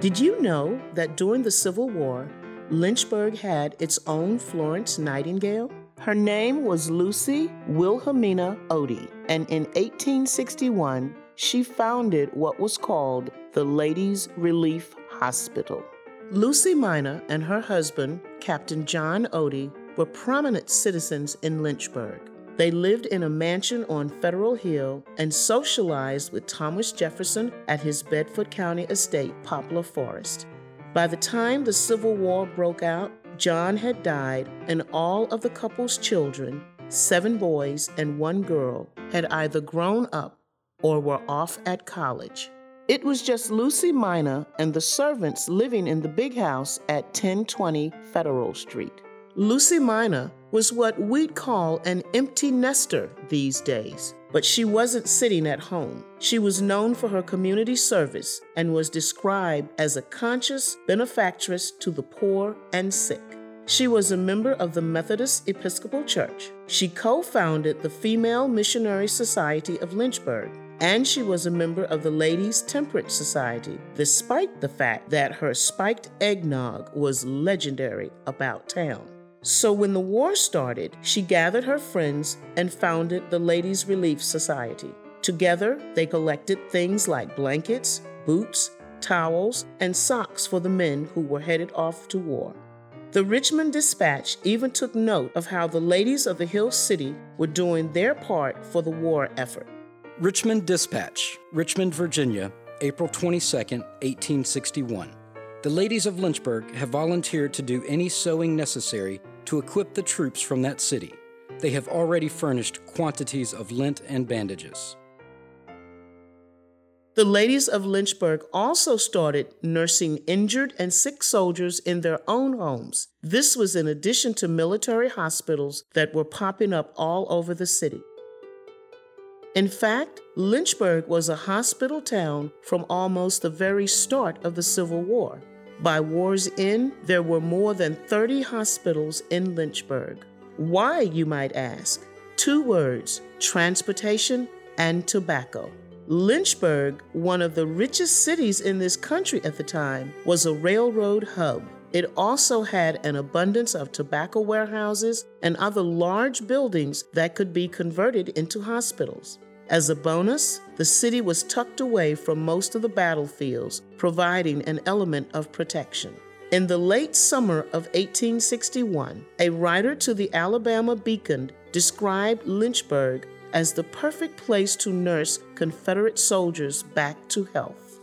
Did you know that during the Civil War, Lynchburg had its own Florence Nightingale? Her name was Lucy Wilhelmina Otey, and in 1861, she founded what was called the Ladies Relief Hospital. Lucy Mina and her husband, Captain John Otey, were prominent citizens in Lynchburg. They lived in a mansion on Federal Hill and socialized with Thomas Jefferson at his Bedford County estate, Poplar Forest. By the time the Civil War broke out, John had died, and all of the couple's children, seven boys and one girl, had either grown up or were off at college. It was just Lucy Mina and the servants living in the big house at 1020 Federal Street. Lucy Mina was what we'd call an empty nester these days, but she wasn't sitting at home. She was known for her community service and was described as a conscious benefactress to the poor and sick. She was a member of the Methodist Episcopal Church. She co founded the Female Missionary Society of Lynchburg, and she was a member of the Ladies Temperance Society, despite the fact that her spiked eggnog was legendary about town. So when the war started, she gathered her friends and founded the Ladies Relief Society. Together, they collected things like blankets, boots, towels, and socks for the men who were headed off to war. The Richmond Dispatch even took note of how the ladies of the Hill City were doing their part for the war effort. Richmond Dispatch, Richmond, Virginia, April 22, 1861. The ladies of Lynchburg have volunteered to do any sewing necessary to equip the troops from that city. They have already furnished quantities of lint and bandages. The ladies of Lynchburg also started nursing injured and sick soldiers in their own homes. This was in addition to military hospitals that were popping up all over the city. In fact, Lynchburg was a hospital town from almost the very start of the Civil War. By war's end, there were more than 30 hospitals in Lynchburg. Why, you might ask? Two words transportation and tobacco. Lynchburg, one of the richest cities in this country at the time, was a railroad hub. It also had an abundance of tobacco warehouses and other large buildings that could be converted into hospitals. As a bonus, the city was tucked away from most of the battlefields, providing an element of protection. In the late summer of 1861, a writer to the Alabama Beacon described Lynchburg as the perfect place to nurse Confederate soldiers back to health.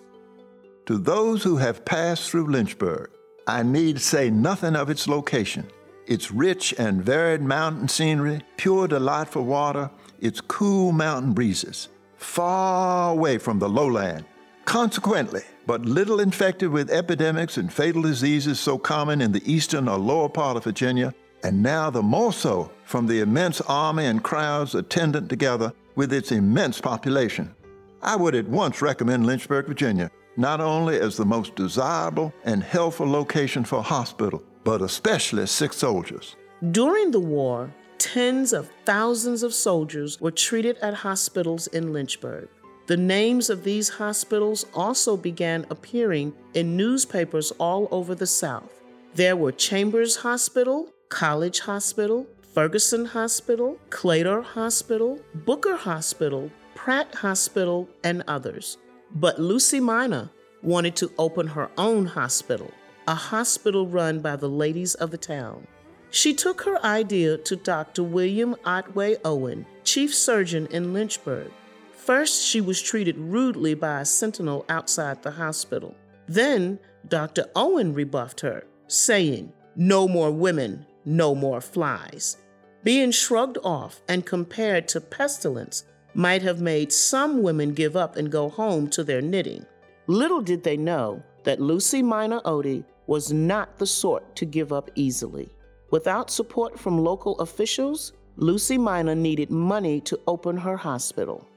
To those who have passed through Lynchburg, I need say nothing of its location. Its rich and varied mountain scenery, pure delightful water, its cool mountain breezes, far away from the lowland. Consequently, but little infected with epidemics and fatal diseases so common in the eastern or lower part of Virginia, and now the more so from the immense army and crowds attendant together with its immense population. I would at once recommend Lynchburg, Virginia, not only as the most desirable and helpful location for a hospital, but especially sick soldiers. During the war, tens of thousands of soldiers were treated at hospitals in Lynchburg. The names of these hospitals also began appearing in newspapers all over the South. There were Chambers Hospital, College Hospital, Ferguson Hospital, Claytor Hospital, Booker Hospital, Pratt Hospital, and others. But Lucy Mina wanted to open her own hospital, a hospital run by the ladies of the town. She took her idea to Dr. William Otway Owen, chief surgeon in Lynchburg. First, she was treated rudely by a sentinel outside the hospital. Then, Dr. Owen rebuffed her, saying, No more women, no more flies. Being shrugged off and compared to pestilence might have made some women give up and go home to their knitting. Little did they know that Lucy Mina Otey was not the sort to give up easily. Without support from local officials, Lucy Mina needed money to open her hospital.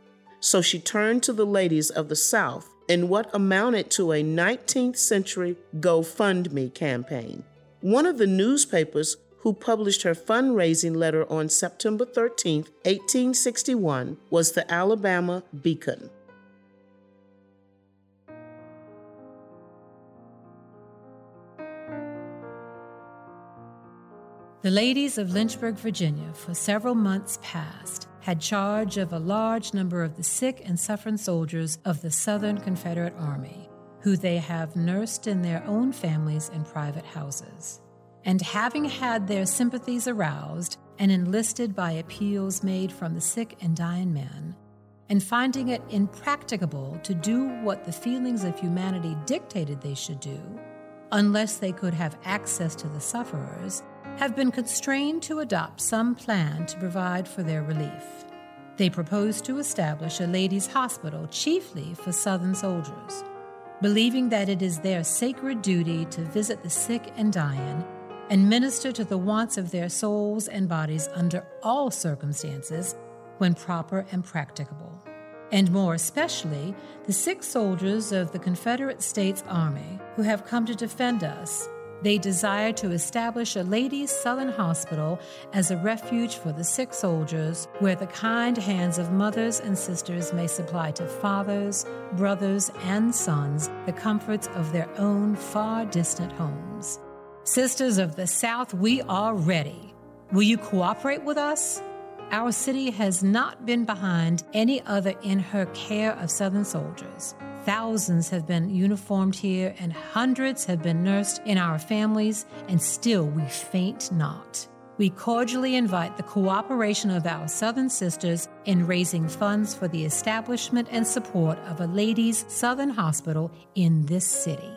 So she turned to the ladies of the South in what amounted to a 19th century GoFundMe campaign. One of the newspapers who published her fundraising letter on September 13, 1861, was the Alabama Beacon. The ladies of Lynchburg, Virginia, for several months past, had charge of a large number of the sick and suffering soldiers of the Southern Confederate Army, who they have nursed in their own families and private houses. And having had their sympathies aroused and enlisted by appeals made from the sick and dying men, and finding it impracticable to do what the feelings of humanity dictated they should do, unless they could have access to the sufferers, have been constrained to adopt some plan to provide for their relief. They propose to establish a ladies' hospital chiefly for Southern soldiers, believing that it is their sacred duty to visit the sick and dying and minister to the wants of their souls and bodies under all circumstances when proper and practicable. And more especially, the sick soldiers of the Confederate States Army who have come to defend us they desire to establish a ladies' Southern hospital as a refuge for the sick soldiers, where the kind hands of mothers and sisters may supply to fathers, brothers, and sons the comforts of their own far distant homes. Sisters of the South, we are ready. Will you cooperate with us? Our city has not been behind any other in her care of Southern soldiers. Thousands have been uniformed here, and hundreds have been nursed in our families, and still we faint not. We cordially invite the cooperation of our Southern sisters in raising funds for the establishment and support of a ladies' Southern hospital in this city.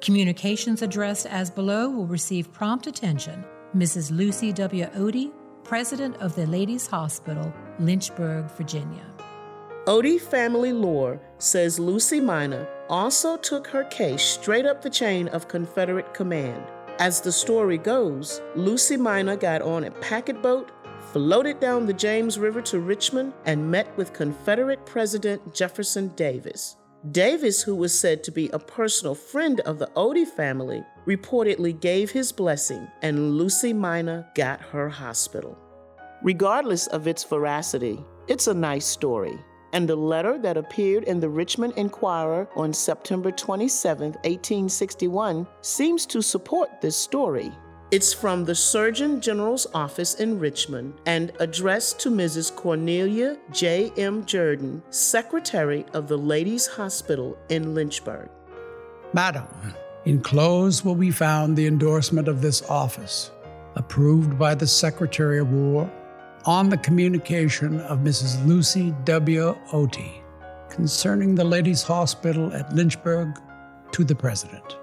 Communications addressed as below will receive prompt attention. Mrs. Lucy W. Otey, President of the Ladies' Hospital, Lynchburg, Virginia. Otey family lore says Lucy Mina also took her case straight up the chain of Confederate command. As the story goes, Lucy Mina got on a packet boat, floated down the James River to Richmond, and met with Confederate President Jefferson Davis. Davis, who was said to be a personal friend of the Otey family, reportedly gave his blessing, and Lucy Mina got her hospital. Regardless of its veracity, it's a nice story and the letter that appeared in the Richmond Enquirer on September 27, 1861, seems to support this story. It's from the Surgeon General's office in Richmond and addressed to Mrs. Cornelia J. M. Jordan, Secretary of the Ladies' Hospital in Lynchburg. Madam, enclosed will be found the endorsement of this office, approved by the Secretary of War on the communication of Mrs. Lucy W. Otey concerning the Ladies' Hospital at Lynchburg to the President.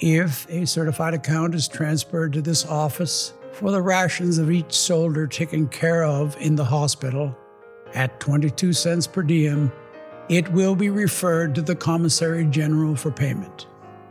If a certified account is transferred to this office for the rations of each soldier taken care of in the hospital at 22 cents per diem, it will be referred to the Commissary General for payment.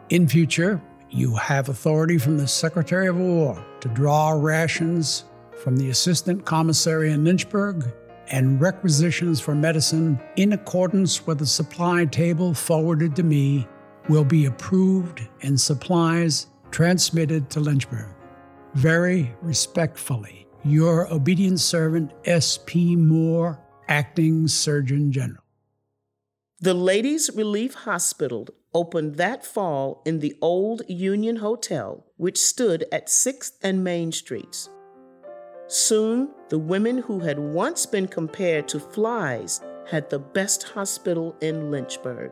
In future, you have authority from the Secretary of War to draw rations from the Assistant Commissary in Lynchburg and requisitions for medicine in accordance with the supply table forwarded to me will be approved and supplies transmitted to Lynchburg. Very respectfully, your obedient servant, S.P. Moore, Acting Surgeon General. The Ladies Relief Hospital opened that fall in the old Union Hotel, which stood at 6th and Main Streets. Soon, the women who had once been compared to flies had the best hospital in Lynchburg.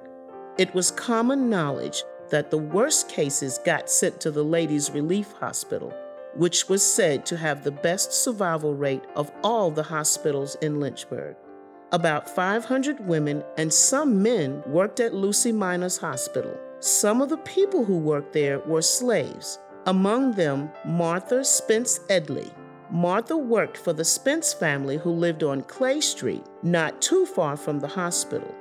It was common knowledge that the worst cases got sent to the Ladies' Relief Hospital, which was said to have the best survival rate of all the hospitals in Lynchburg. About 500 women and some men worked at Lucy Mina's hospital. Some of the people who worked there were slaves, among them Martha Spence Edley, Martha worked for the Spence family who lived on Clay Street, not too far from the hospital.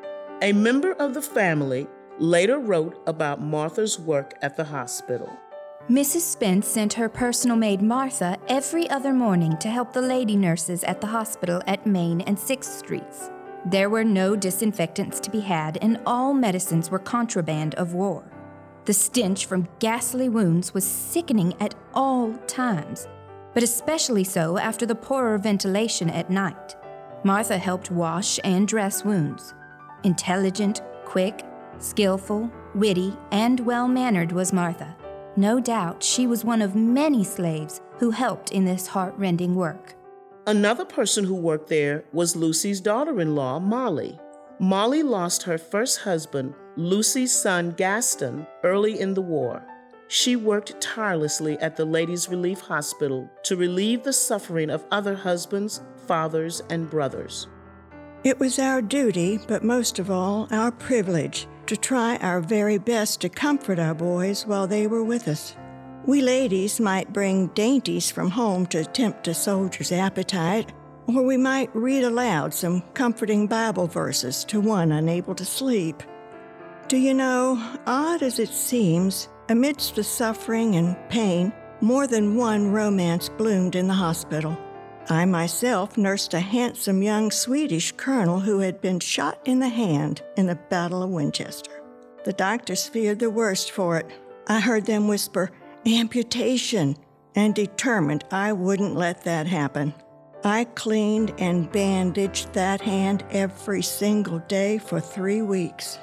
A member of the family later wrote about Martha's work at the hospital. Mrs. Spence sent her personal maid Martha every other morning to help the lady nurses at the hospital at Main and 6th Streets. There were no disinfectants to be had, and all medicines were contraband of war. The stench from ghastly wounds was sickening at all times but especially so after the poorer ventilation at night. Martha helped wash and dress wounds. Intelligent, quick, skillful, witty, and well mannered was Martha. No doubt she was one of many slaves who helped in this heartrending work. Another person who worked there was Lucy's daughter in law, Molly. Molly lost her first husband, Lucy's son Gaston, early in the war. She worked tirelessly at the Ladies' Relief Hospital to relieve the suffering of other husbands, fathers, and brothers. It was our duty, but most of all, our privilege, to try our very best to comfort our boys while they were with us. We ladies might bring dainties from home to tempt a soldier's appetite, or we might read aloud some comforting Bible verses to one unable to sleep. Do you know, odd as it seems, amidst the suffering and pain, more than one romance bloomed in the hospital. I myself nursed a handsome young Swedish colonel who had been shot in the hand in the Battle of Winchester. The doctors feared the worst for it. I heard them whisper, amputation, and determined I wouldn't let that happen. I cleaned and bandaged that hand every single day for three weeks.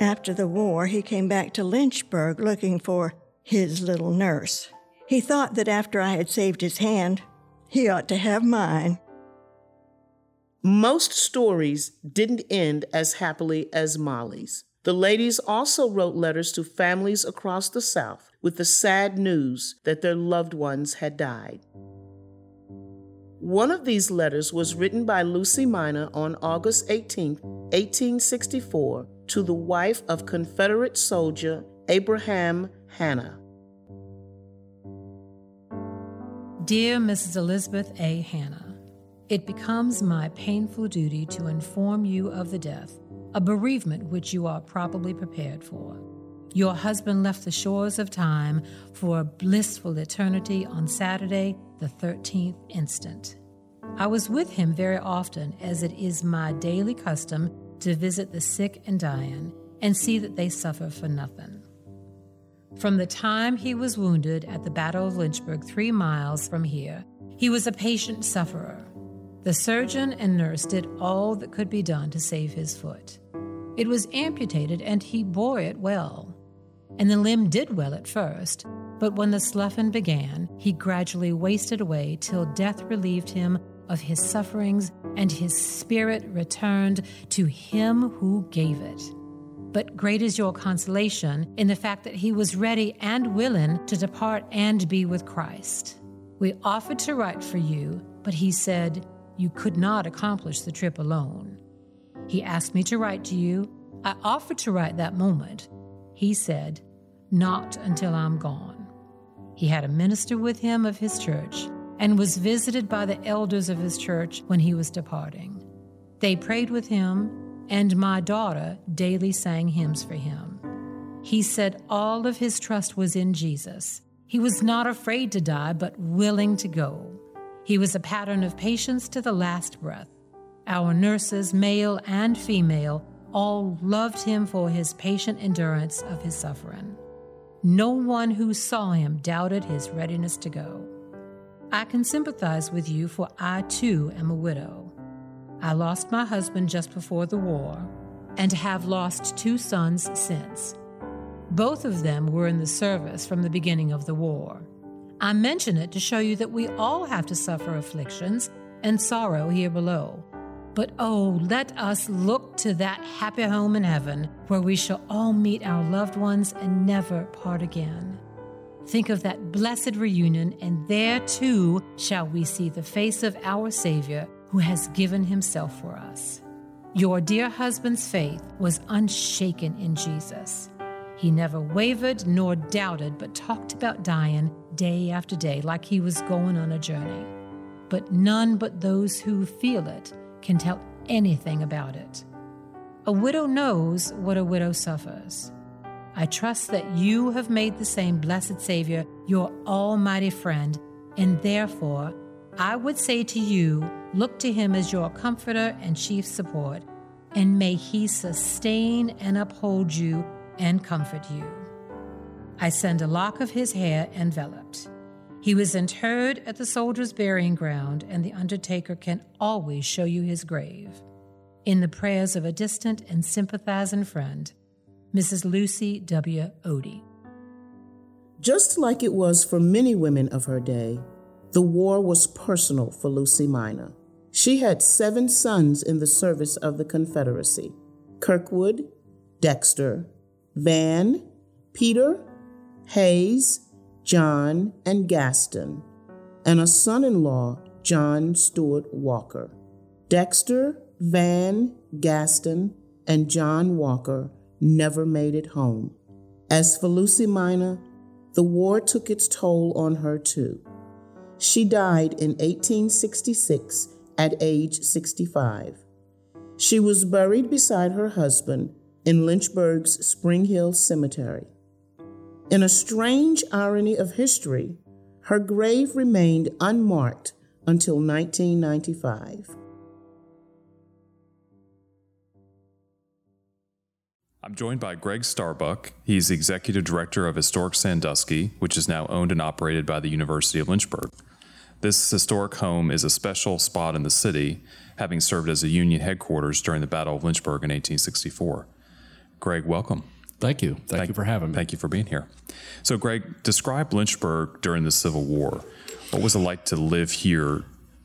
After the war, he came back to Lynchburg looking for his little nurse. He thought that after I had saved his hand, he ought to have mine. Most stories didn't end as happily as Molly's. The ladies also wrote letters to families across the South with the sad news that their loved ones had died. One of these letters was written by Lucy Mina on August 18, 1864, to the wife of Confederate soldier Abraham Hanna. Dear Mrs. Elizabeth A. Hanna, it becomes my painful duty to inform you of the death, a bereavement which you are probably prepared for. Your husband left the shores of time for a blissful eternity on Saturday, the 13th instant. I was with him very often, as it is my daily custom to visit the sick and dying and see that they suffer for nothing. From the time he was wounded at the Battle of Lynchburg, three miles from here, he was a patient sufferer. The surgeon and nurse did all that could be done to save his foot. It was amputated and he bore it well. And the limb did well at first, but when the sloughing began, he gradually wasted away till death relieved him of his sufferings and his spirit returned to him who gave it. But great is your consolation in the fact that he was ready and willing to depart and be with Christ. We offered to write for you, but he said you could not accomplish the trip alone. He asked me to write to you. I offered to write that moment. He said, Not until I'm gone. He had a minister with him of his church and was visited by the elders of his church when he was departing. They prayed with him, and my daughter daily sang hymns for him. He said all of his trust was in Jesus. He was not afraid to die, but willing to go. He was a pattern of patience to the last breath. Our nurses, male and female, all loved him for his patient endurance of his suffering. No one who saw him doubted his readiness to go. I can sympathize with you, for I too am a widow. I lost my husband just before the war and have lost two sons since. Both of them were in the service from the beginning of the war. I mention it to show you that we all have to suffer afflictions and sorrow here below. But oh, let us look to that happy home in heaven where we shall all meet our loved ones and never part again. Think of that blessed reunion, and there too shall we see the face of our Savior who has given himself for us. Your dear husband's faith was unshaken in Jesus. He never wavered nor doubted, but talked about dying day after day like he was going on a journey. But none but those who feel it can tell anything about it. A widow knows what a widow suffers. I trust that you have made the same blessed Savior your almighty friend, and therefore I would say to you, look to him as your comforter and chief support, and may he sustain and uphold you and comfort you. I send a lock of his hair enveloped. He was interred at the soldier's burying ground, and the undertaker can always show you his grave. In the prayers of a distant and sympathizing friend, Mrs. Lucy W. Otey. Just like it was for many women of her day, The war was personal for Lucy Mina. She had seven sons in the service of the Confederacy Kirkwood, Dexter, Van, Peter, Hayes, John, and Gaston, and a son in law, John Stewart Walker. Dexter, Van, Gaston, and John Walker never made it home. As for Lucy Mina, the war took its toll on her too. She died in 1866 at age 65. She was buried beside her husband in Lynchburg's Spring Hill Cemetery. In a strange irony of history, her grave remained unmarked until 1995. I'm joined by Greg Starbuck. He's the executive director of Historic Sandusky, which is now owned and operated by the University of Lynchburg. This historic home is a special spot in the city, having served as a Union headquarters during the Battle of Lynchburg in 1864. Greg, welcome. Thank you. Thank, thank you for having me. Thank you for being here. So, Greg, describe Lynchburg during the Civil War. What was it like to live here,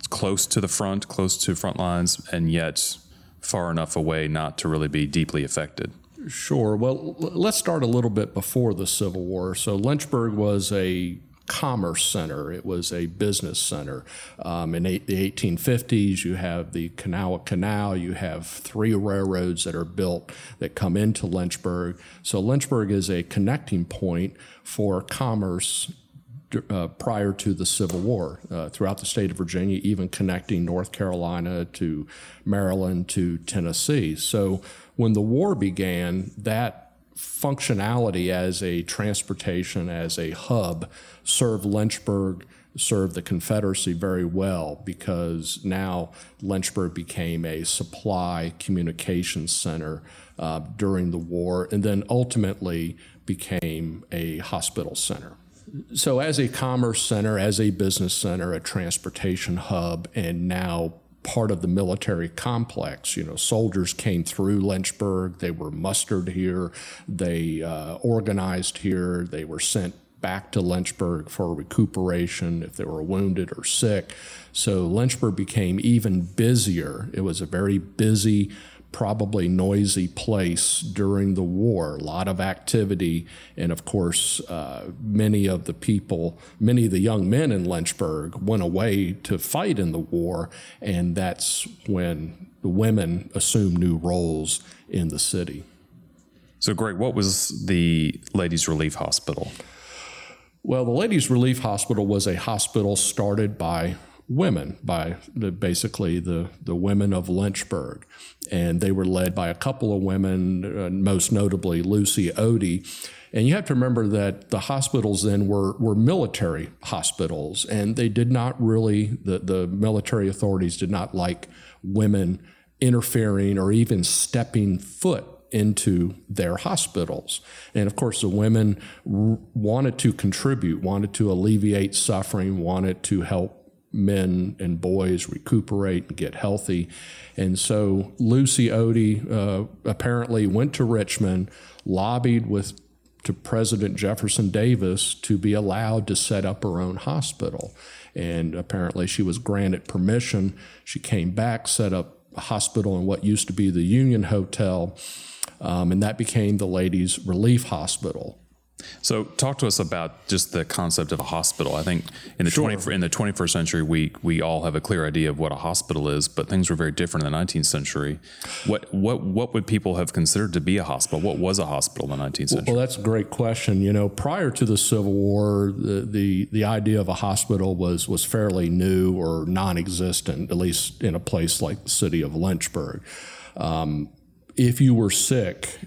close to the front, close to front lines, and yet far enough away not to really be deeply affected? Sure. Well, let's start a little bit before the Civil War. So, Lynchburg was a commerce center. It was a business center. Um, in eight, the 1850s, you have the Kanawha Canal. You have three railroads that are built that come into Lynchburg. So Lynchburg is a connecting point for commerce uh, prior to the Civil War uh, throughout the state of Virginia, even connecting North Carolina to Maryland to Tennessee. So when the war began, that functionality as a transportation, as a hub, served Lynchburg, served the Confederacy very well because now Lynchburg became a supply communications center uh, during the war and then ultimately became a hospital center. So, as a commerce center, as a business center, a transportation hub, and now part of the military complex. You know, soldiers came through Lynchburg, they were mustered here, they uh, organized here, they were sent back to Lynchburg for recuperation if they were wounded or sick. So Lynchburg became even busier. It was a very busy probably noisy place during the war, a lot of activity. And of course, uh, many of the people, many of the young men in Lynchburg went away to fight in the war. And that's when the women assumed new roles in the city. So, Greg, what was the Ladies Relief Hospital? Well, the Ladies Relief Hospital was a hospital started by women, by the, basically the, the women of Lynchburg. And they were led by a couple of women, uh, most notably Lucy Otey. And you have to remember that the hospitals then were, were military hospitals, and they did not really, the, the military authorities did not like women interfering or even stepping foot into their hospitals. And of course, the women wanted to contribute, wanted to alleviate suffering, wanted to help men and boys recuperate and get healthy. And so Lucy Otey uh, apparently went to Richmond, lobbied with to President Jefferson Davis to be allowed to set up her own hospital. And apparently she was granted permission. She came back, set up a hospital in what used to be the Union Hotel, um, and that became the Ladies Relief Hospital. So, talk to us about just the concept of a hospital. I think in the sure. 20, in the 21st century, we we all have a clear idea of what a hospital is, but things were very different in the 19th century. What what what would people have considered to be a hospital? What was a hospital in the 19th century? Well, that's a great question. You know, prior to the Civil War, the the, the idea of a hospital was was fairly new or non-existent, at least in a place like the city of Lynchburg. Um, if you were sick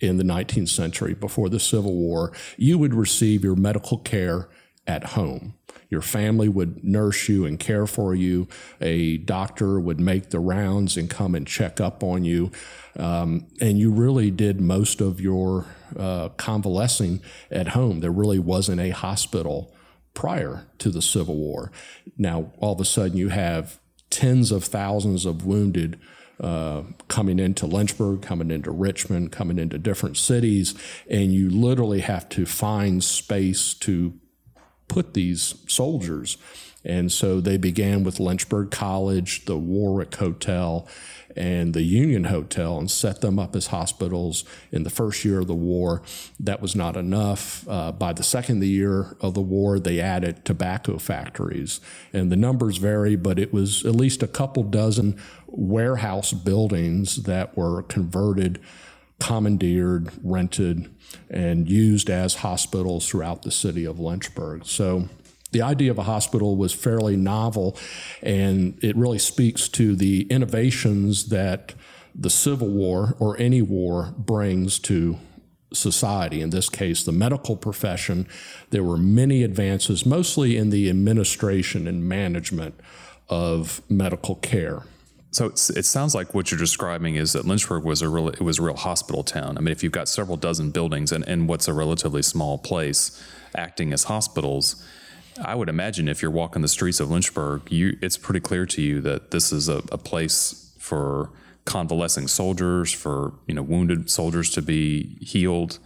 in the 19th century before the Civil War, you would receive your medical care at home. Your family would nurse you and care for you. A doctor would make the rounds and come and check up on you. Um, and you really did most of your uh, convalescing at home. There really wasn't a hospital prior to the Civil War. Now, all of a sudden, you have tens of thousands of wounded uh, coming into Lynchburg, coming into Richmond, coming into different cities, and you literally have to find space to put these soldiers. And so they began with Lynchburg College, the Warwick Hotel, and the Union Hotel and set them up as hospitals in the first year of the war. That was not enough. Uh, by the second year of the war, they added tobacco factories. And the numbers vary, but it was at least a couple dozen warehouse buildings that were converted, commandeered, rented, and used as hospitals throughout the city of Lynchburg. So the idea of a hospital was fairly novel, and it really speaks to the innovations that the Civil War or any war brings to society, in this case, the medical profession. There were many advances, mostly in the administration and management of medical care. So it sounds like what you're describing is that Lynchburg was a real it was a real hospital town. I mean, if you've got several dozen buildings and, and what's a relatively small place acting as hospitals, I would imagine if you're walking the streets of Lynchburg, you, it's pretty clear to you that this is a, a place for convalescing soldiers, for you know wounded soldiers to be healed.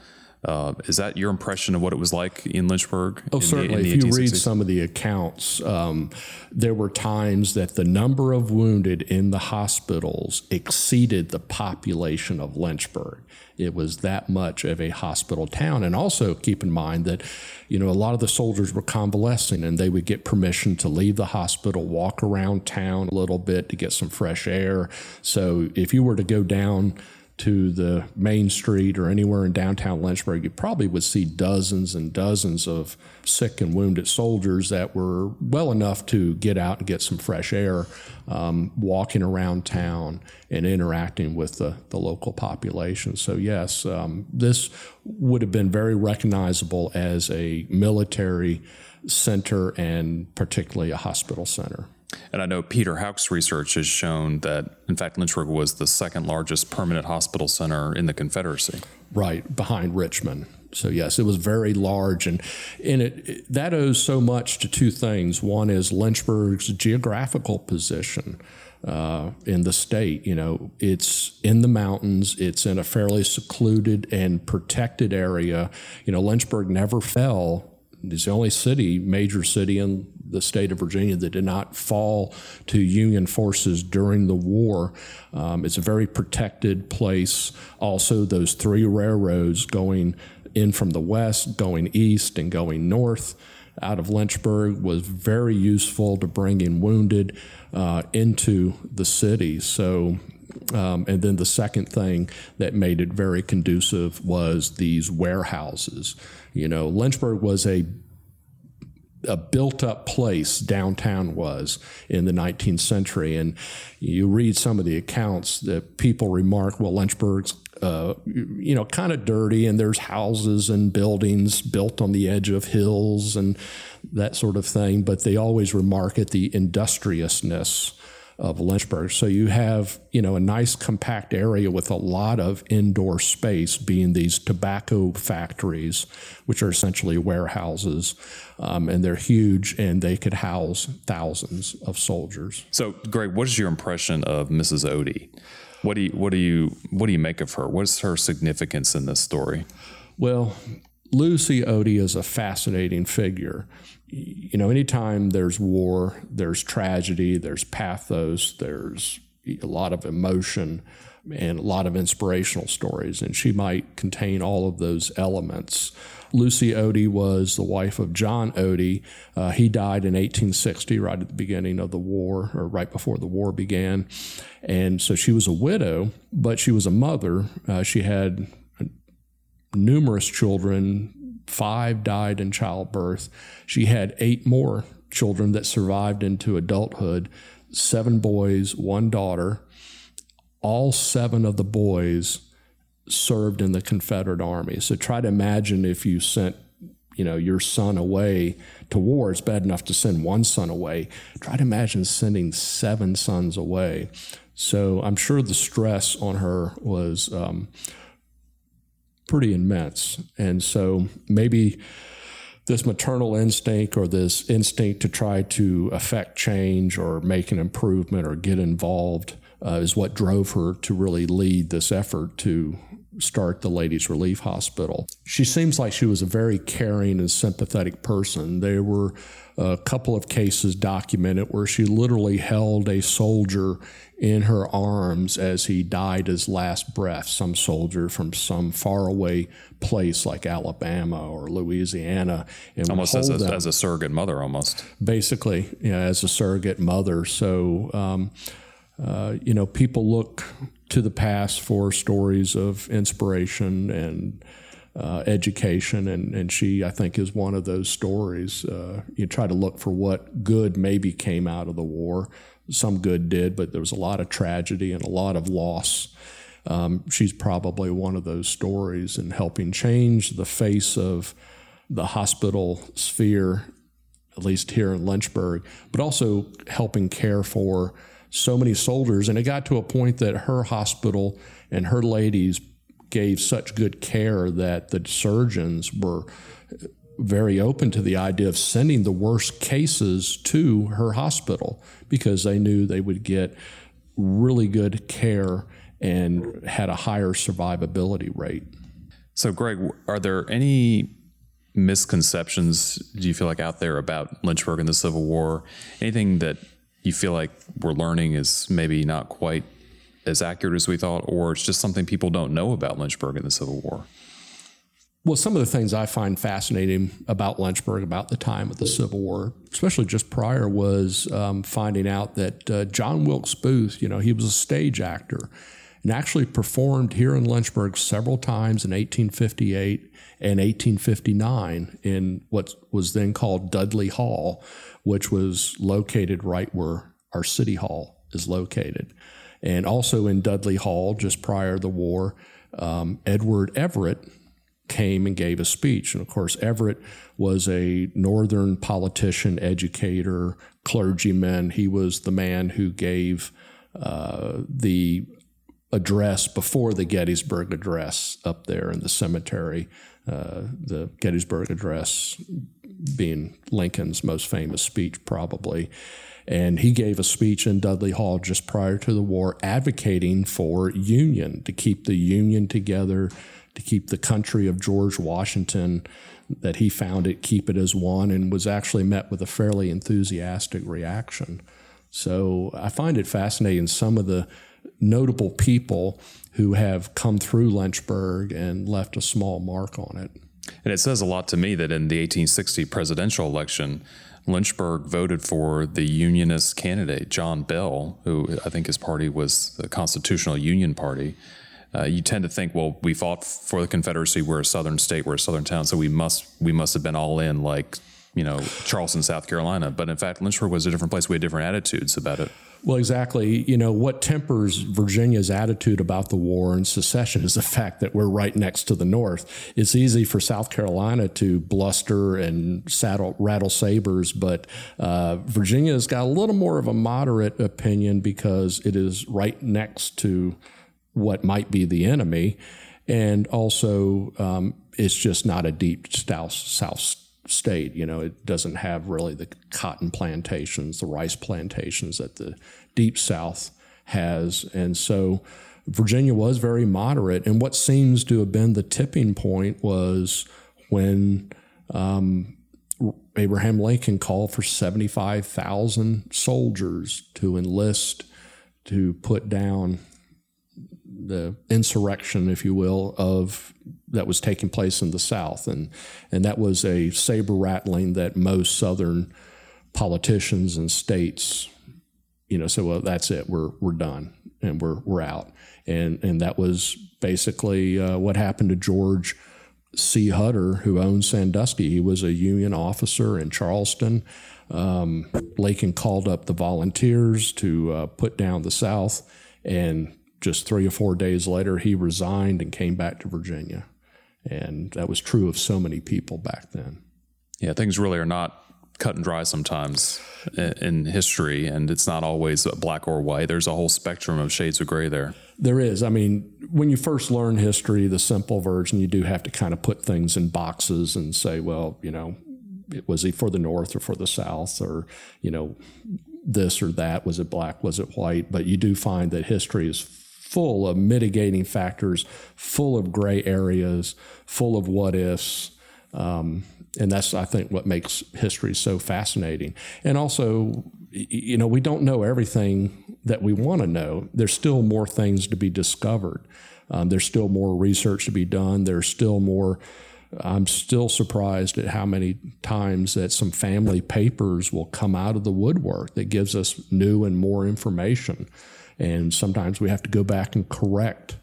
Uh, is that your impression of what it was like in Lynchburg? Oh, in certainly. The, if you read some of the accounts, um, there were times that the number of wounded in the hospitals exceeded the population of Lynchburg. It was that much of a hospital town. And also keep in mind that, you know, a lot of the soldiers were convalescing and they would get permission to leave the hospital, walk around town a little bit to get some fresh air. So if you were to go down, to the main street or anywhere in downtown Lynchburg, you probably would see dozens and dozens of sick and wounded soldiers that were well enough to get out and get some fresh air, um, walking around town and interacting with the, the local population. So, yes, um, this would have been very recognizable as a military center and particularly a hospital center. And I know Peter Houck's research has shown that, in fact, Lynchburg was the second largest permanent hospital center in the Confederacy. Right, behind Richmond. So yes, it was very large, and and it, that owes so much to two things. One is Lynchburg's geographical position uh, in the state. You know, it's in the mountains. It's in a fairly secluded and protected area. You know, Lynchburg never fell. It's the only city, major city in the state of Virginia that did not fall to Union forces during the war. Um, it's a very protected place. Also, those three railroads going in from the west, going east, and going north out of Lynchburg was very useful to bringing wounded uh, into the city. So, um, and then the second thing that made it very conducive was these warehouses. You know, Lynchburg was a a built up place downtown was in the 19th century. And you read some of the accounts that people remark, well, Lynchburg's, uh, you know, kind of dirty, and there's houses and buildings built on the edge of hills and that sort of thing. But they always remark at the industriousness of Lynchburg. So you have, you know, a nice compact area with a lot of indoor space, being these tobacco factories, which are essentially warehouses, um, and they're huge, and they could house thousands of soldiers. So, Greg, what is your impression of Mrs. Otey? What do you what do you what do you make of her? What is her significance in this story? Well, Lucy Otey is a fascinating figure you know, anytime there's war, there's tragedy, there's pathos, there's a lot of emotion and a lot of inspirational stories, and she might contain all of those elements. Lucy Otey was the wife of John Otey. Uh, he died in 1860, right at the beginning of the war, or right before the war began. And so she was a widow, but she was a mother. Uh, she had numerous children, Five died in childbirth. She had eight more children that survived into adulthood seven boys, one daughter. All seven of the boys served in the Confederate Army. So try to imagine if you sent you know your son away to war it's bad enough to send one son away try to imagine sending seven sons away so i'm sure the stress on her was um, pretty immense. And so maybe this maternal instinct or this instinct to try to affect change or make an improvement or get involved uh, is what drove her to really lead this effort to start the Ladies Relief Hospital. She seems like she was a very caring and sympathetic person. There were a couple of cases documented where she literally held a soldier in her arms as he died his last breath, some soldier from some faraway place like Alabama or Louisiana. And almost as a, as a, surrogate mother, almost. Basically, yeah, as a surrogate mother. So, um, uh, you know, people look to the past for stories of inspiration and uh, education, and, and she, I think, is one of those stories. Uh, you try to look for what good maybe came out of the war. Some good did, but there was a lot of tragedy and a lot of loss. Um, she's probably one of those stories in helping change the face of the hospital sphere, at least here in Lynchburg, but also helping care for so many soldiers. And it got to a point that her hospital and her ladies gave such good care that the surgeons were very open to the idea of sending the worst cases to her hospital because they knew they would get really good care and had a higher survivability rate. So, Greg, are there any misconceptions do you feel like out there about Lynchburg and the Civil War? Anything that you feel like we're learning is maybe not quite as accurate as we thought, or it's just something people don't know about Lynchburg in the Civil War? Well, some of the things I find fascinating about Lynchburg about the time of the Civil War, especially just prior, was um, finding out that uh, John Wilkes Booth, you know, he was a stage actor and actually performed here in Lynchburg several times in 1858 and 1859 in what was then called Dudley Hall, which was located right where our city hall is located. And also in Dudley Hall, just prior to the war, um, Edward Everett came and gave a speech. And of course, Everett was a northern politician, educator, clergyman. He was the man who gave uh, the address before the Gettysburg Address up there in the cemetery. Uh, the Gettysburg Address being Lincoln's most famous speech, probably. And he gave a speech in Dudley Hall just prior to the war advocating for union, to keep the union together, to keep the country of George Washington that he founded, keep it as one, and was actually met with a fairly enthusiastic reaction. So I find it fascinating some of the notable people who have come through Lynchburg and left a small mark on it. And it says a lot to me that in the 1860 presidential election, Lynchburg voted for the Unionist candidate, John Bell, who I think his party was the Constitutional Union Party. Uh, you tend to think, well, we fought for the Confederacy. We're a Southern state. We're a Southern town, so we must we must have been all in, like you know, Charleston, South Carolina. But in fact, Lynchburg was a different place. We had different attitudes about it. Well, exactly. You know, what tempers Virginia's attitude about the war and secession is the fact that we're right next to the North. It's easy for South Carolina to bluster and saddle, rattle sabers, but uh, Virginia's got a little more of a moderate opinion because it is right next to what might be the enemy. And also, um, it's just not a deep south, south state. You know, it doesn't have really the cotton plantations, the rice plantations that the deep south has. And so Virginia was very moderate. And what seems to have been the tipping point was when um, Abraham Lincoln called for 75,000 soldiers to enlist to put down the insurrection, if you will, of that was taking place in the South, and and that was a saber rattling that most Southern politicians and states, you know, so well, that's it, we're we're done and we're we're out, and and that was basically uh, what happened to George C. Hutter, who owned Sandusky. He was a Union officer in Charleston. Um, Lincoln called up the volunteers to uh, put down the South, and just three or four days later, he resigned and came back to Virginia. And that was true of so many people back then. Yeah, things really are not cut and dry sometimes in history, and it's not always black or white. There's a whole spectrum of shades of gray there. There is. I mean, when you first learn history, the simple version, you do have to kind of put things in boxes and say, well, you know, was he for the North or for the South, or you know, this or that? Was it black? Was it white? But you do find that history is full of mitigating factors, full of gray areas, full of what ifs. Um, and that's, I think, what makes history so fascinating. And also, you know, we don't know everything that we want to know. There's still more things to be discovered. Um, there's still more research to be done. There's still more. I'm still surprised at how many times that some family papers will come out of the woodwork that gives us new and more information. And sometimes we have to go back and correct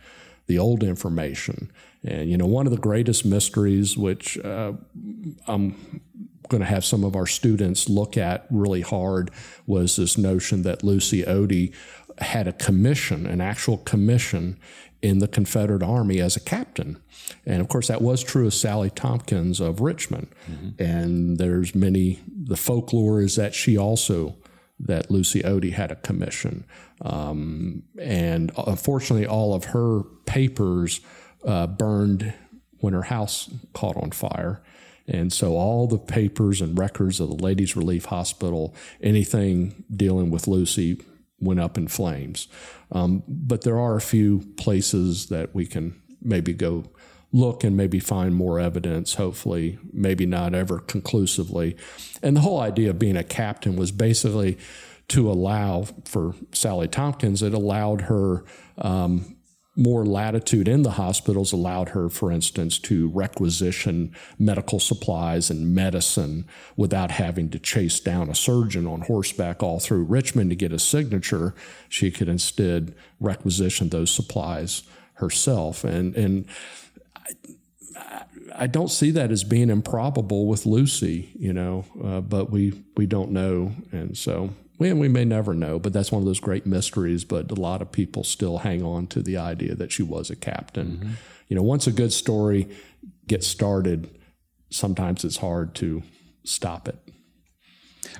the old information. And, you know, one of the greatest mysteries, which uh, I'm going to have some of our students look at really hard, was this notion that Lucy Otey had a commission, an actual commission in the Confederate Army as a captain. And of course, that was true of Sally Tompkins of Richmond. Mm-hmm. And there's many, the folklore is that she also that Lucy Otey had a commission. Um, and unfortunately, all of her papers uh, burned when her house caught on fire. And so all the papers and records of the Ladies Relief Hospital, anything dealing with Lucy, went up in flames. Um, but there are a few places that we can maybe go look and maybe find more evidence, hopefully, maybe not ever conclusively. And the whole idea of being a captain was basically to allow for Sally Tompkins, it allowed her um, more latitude in the hospitals, allowed her, for instance, to requisition medical supplies and medicine without having to chase down a surgeon on horseback all through Richmond to get a signature. She could instead requisition those supplies herself. And, and I don't see that as being improbable with Lucy, you know, uh, but we we don't know, and so we, we may never know. But that's one of those great mysteries. But a lot of people still hang on to the idea that she was a captain. Mm-hmm. You know, once a good story gets started, sometimes it's hard to stop it.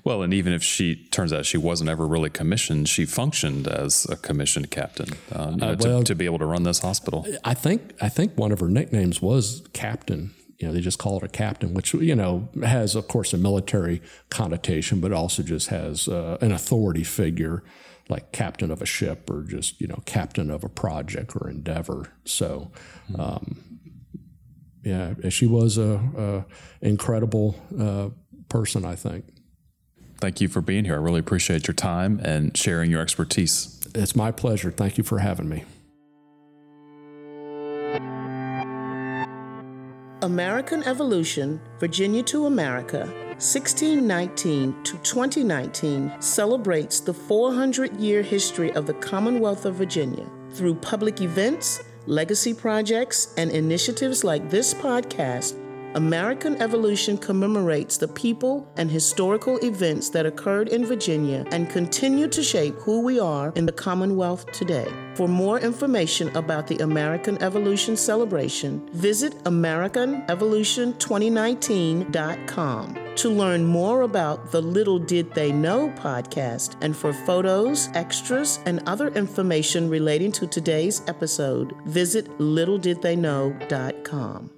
Well, and even if she turns out she wasn't ever really commissioned, she functioned as a commissioned captain um, you know, uh, well, to, to, be able to run this hospital. I think I think one of her nicknames was captain. You know, they just call it a captain, which you know has, of course, a military connotation, but also just has uh, an authority figure, like captain of a ship or just you know captain of a project or endeavor. So. Mm-hmm. Um, yeah, she was a, a incredible uh, person, I think thank you for being here. I really appreciate your time and sharing your expertise. It's my pleasure. Thank you for having me. American Evolution, Virginia to America, 1619 to 2019 celebrates the 400 year history of the Commonwealth of Virginia through public events, legacy projects, and initiatives like this podcast American Evolution commemorates the people and historical events that occurred in Virginia and continue to shape who we are in the Commonwealth today. For more information about the American Evolution celebration, visit AmericanEvolution2019.com. To learn more about the Little Did They Know podcast and for photos, extras, and other information relating to today's episode, visit littledidtheyknow.com.